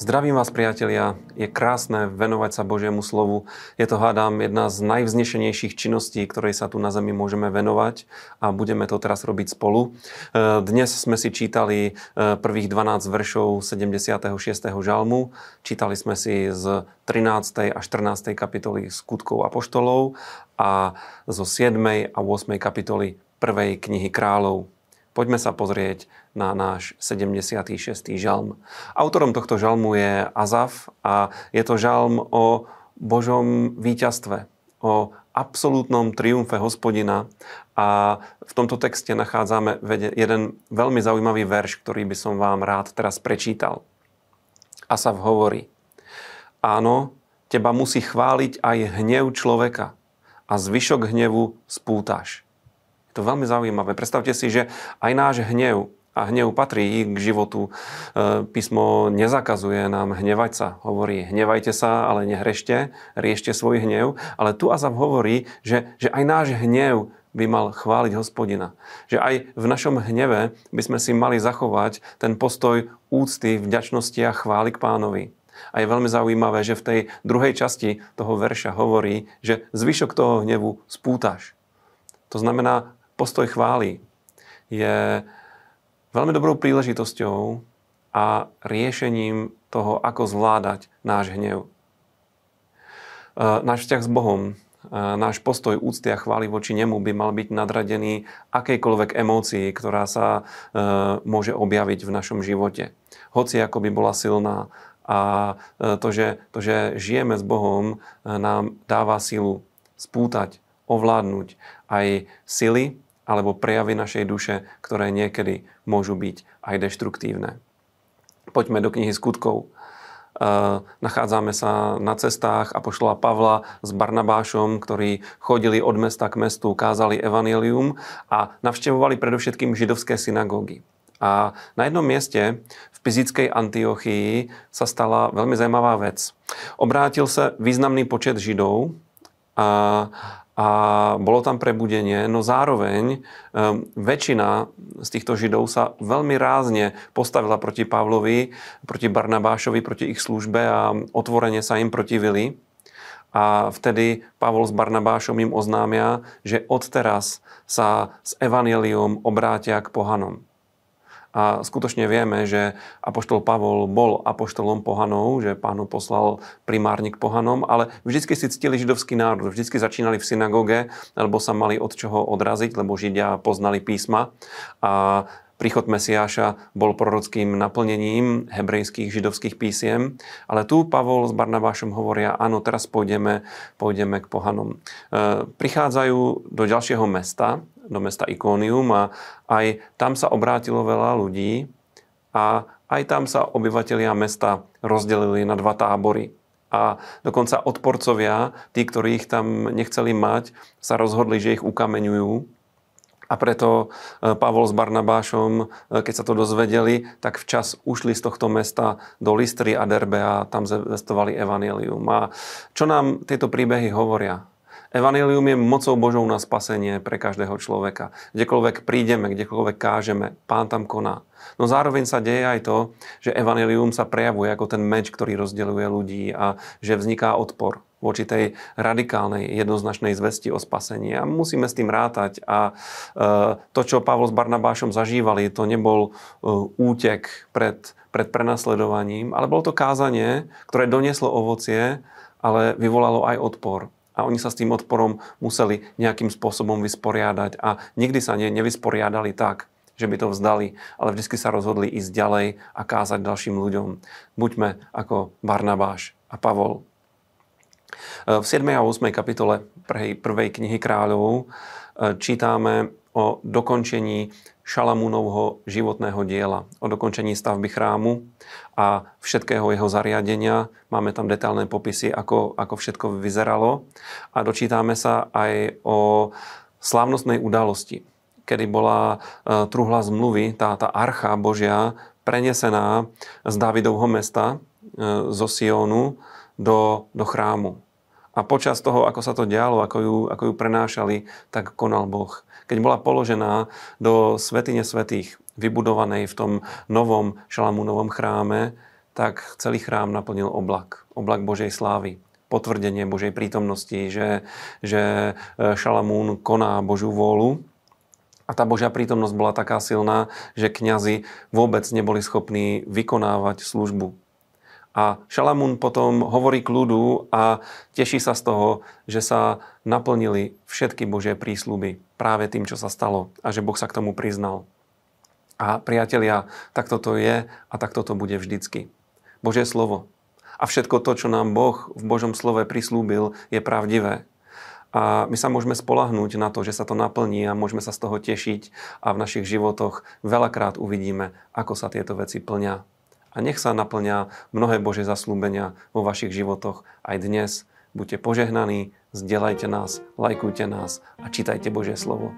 Zdravím vás, priatelia. Je krásne venovať sa Božiemu slovu. Je to, hádam, jedna z najvznešenejších činností, ktorej sa tu na Zemi môžeme venovať a budeme to teraz robiť spolu. E, dnes sme si čítali e, prvých 12 veršov 76. žalmu. Čítali sme si z 13. a 14. kapitoly skutkov Apoštolov a zo 7. a 8. kapitoly prvej knihy kráľov. Poďme sa pozrieť na náš 76. žalm. Autorom tohto žalmu je Azaf a je to žalm o Božom víťazstve, o absolútnom triumfe hospodina a v tomto texte nachádzame jeden veľmi zaujímavý verš, ktorý by som vám rád teraz prečítal. Asaf hovorí, áno, teba musí chváliť aj hnev človeka a zvyšok hnevu spútaš. Je to veľmi zaujímavé. Predstavte si, že aj náš hnev, a hnev patrí k životu. E, písmo nezakazuje nám hnevať sa. Hovorí, hnevajte sa, ale nehrešte, riešte svoj hnev. Ale tu Azab hovorí, že, že aj náš hnev by mal chváliť hospodina. Že aj v našom hneve by sme si mali zachovať ten postoj úcty, vďačnosti a chvály k pánovi. A je veľmi zaujímavé, že v tej druhej časti toho verša hovorí, že zvyšok toho hnevu spútaš. To znamená, postoj chvály je veľmi dobrou príležitosťou a riešením toho, ako zvládať náš hnev. E, náš vzťah s Bohom, e, náš postoj úcty a chvály voči nemu by mal byť nadradený akejkoľvek emócii, ktorá sa e, môže objaviť v našom živote. Hoci ako by bola silná. A to že, to, že žijeme s Bohom, nám dáva silu spútať, ovládnuť aj sily, alebo prejavy našej duše, ktoré niekedy môžu byť aj deštruktívne. Poďme do knihy skutkov. Uh, nachádzame sa na cestách a pošla Pavla s Barnabášom, ktorí chodili od mesta k mestu, kázali evanelium a navštevovali predovšetkým židovské synagógy. A na jednom mieste v fyzickej Antiochii sa stala veľmi zaujímavá vec. Obrátil sa významný počet židov a, a bolo tam prebudenie, no zároveň um, väčšina z týchto židov sa veľmi rázne postavila proti Pavlovi, proti Barnabášovi, proti ich službe a otvorene sa im protivili. A vtedy Pavol s Barnabášom im oznámia, že odteraz sa s evaneliom obrátia k pohanom. A skutočne vieme, že apoštol Pavol bol apoštolom pohanov, že pán ho poslal primárne k pohanom, ale vždycky si ctili židovský národ, vždycky začínali v synagóge, lebo sa mali od čoho odraziť, lebo Židia poznali písma. A príchod Mesiáša bol prorockým naplnením hebrejských židovských písiem, ale tu Pavol s Barnabášom hovoria, áno, teraz pôjdeme, pôjdeme k pohanom. E, prichádzajú do ďalšieho mesta, do mesta Ikónium a aj tam sa obrátilo veľa ľudí a aj tam sa obyvatelia mesta rozdelili na dva tábory. A dokonca odporcovia, tí, ktorí ich tam nechceli mať, sa rozhodli, že ich ukameňujú. A preto e, Pavol s Barnabášom, e, keď sa to dozvedeli, tak včas ušli z tohto mesta do Listry a Derbe a tam zvestovali evanelium. A čo nám tieto príbehy hovoria? Evangelium je mocou Božou na spasenie pre každého človeka. Kdekoľvek prídeme, kdekoľvek kážeme, Pán tam koná. No zároveň sa deje aj to, že Evangelium sa prejavuje ako ten meč, ktorý rozdeľuje ľudí a že vzniká odpor voči tej radikálnej, jednoznačnej zvesti o spasení. A musíme s tým rátať. A e, to, čo Pavol s Barnabášom zažívali, to nebol e, útek pred, pred prenasledovaním, ale bolo to kázanie, ktoré donieslo ovocie, ale vyvolalo aj odpor a oni sa s tým odporom museli nejakým spôsobom vysporiadať a nikdy sa ne, nevysporiadali tak, že by to vzdali, ale vždy sa rozhodli ísť ďalej a kázať ďalším ľuďom. Buďme ako Barnabáš a Pavol. V 7. a 8. kapitole prvej knihy kráľov e, čítame o dokončení Šalamúnovho životného diela, o dokončení stavby chrámu a všetkého jeho zariadenia. Máme tam detailné popisy, ako, ako všetko vyzeralo. A dočítame sa aj o slávnostnej udalosti, kedy bola uh, truhla zmluvy, tá, tá archa Božia, prenesená z Dávidovho mesta, uh, zo Sionu, do, do chrámu. A počas toho, ako sa to dialo, ako ju, ako ju prenášali, tak konal Boh keď bola položená do svetine svetých, vybudovanej v tom novom Šalamúnovom chráme, tak celý chrám naplnil oblak. Oblak Božej slávy. Potvrdenie Božej prítomnosti, že, že e, Šalamún koná Božiu vôľu. A tá Božia prítomnosť bola taká silná, že kňazi vôbec neboli schopní vykonávať službu. A Šalamún potom hovorí k ľudu a teší sa z toho, že sa naplnili všetky Božie prísľuby práve tým, čo sa stalo a že Boh sa k tomu priznal. A priatelia, takto to je a takto to bude vždycky. Božie slovo. A všetko to, čo nám Boh v Božom slove prislúbil, je pravdivé. A my sa môžeme spolahnúť na to, že sa to naplní a môžeme sa z toho tešiť a v našich životoch veľakrát uvidíme, ako sa tieto veci plňa. A nech sa naplňa mnohé Bože zaslúbenia vo vašich životoch aj dnes. Buďte požehnaní, zdieľajte nás, lajkujte nás a čítajte Božie slovo.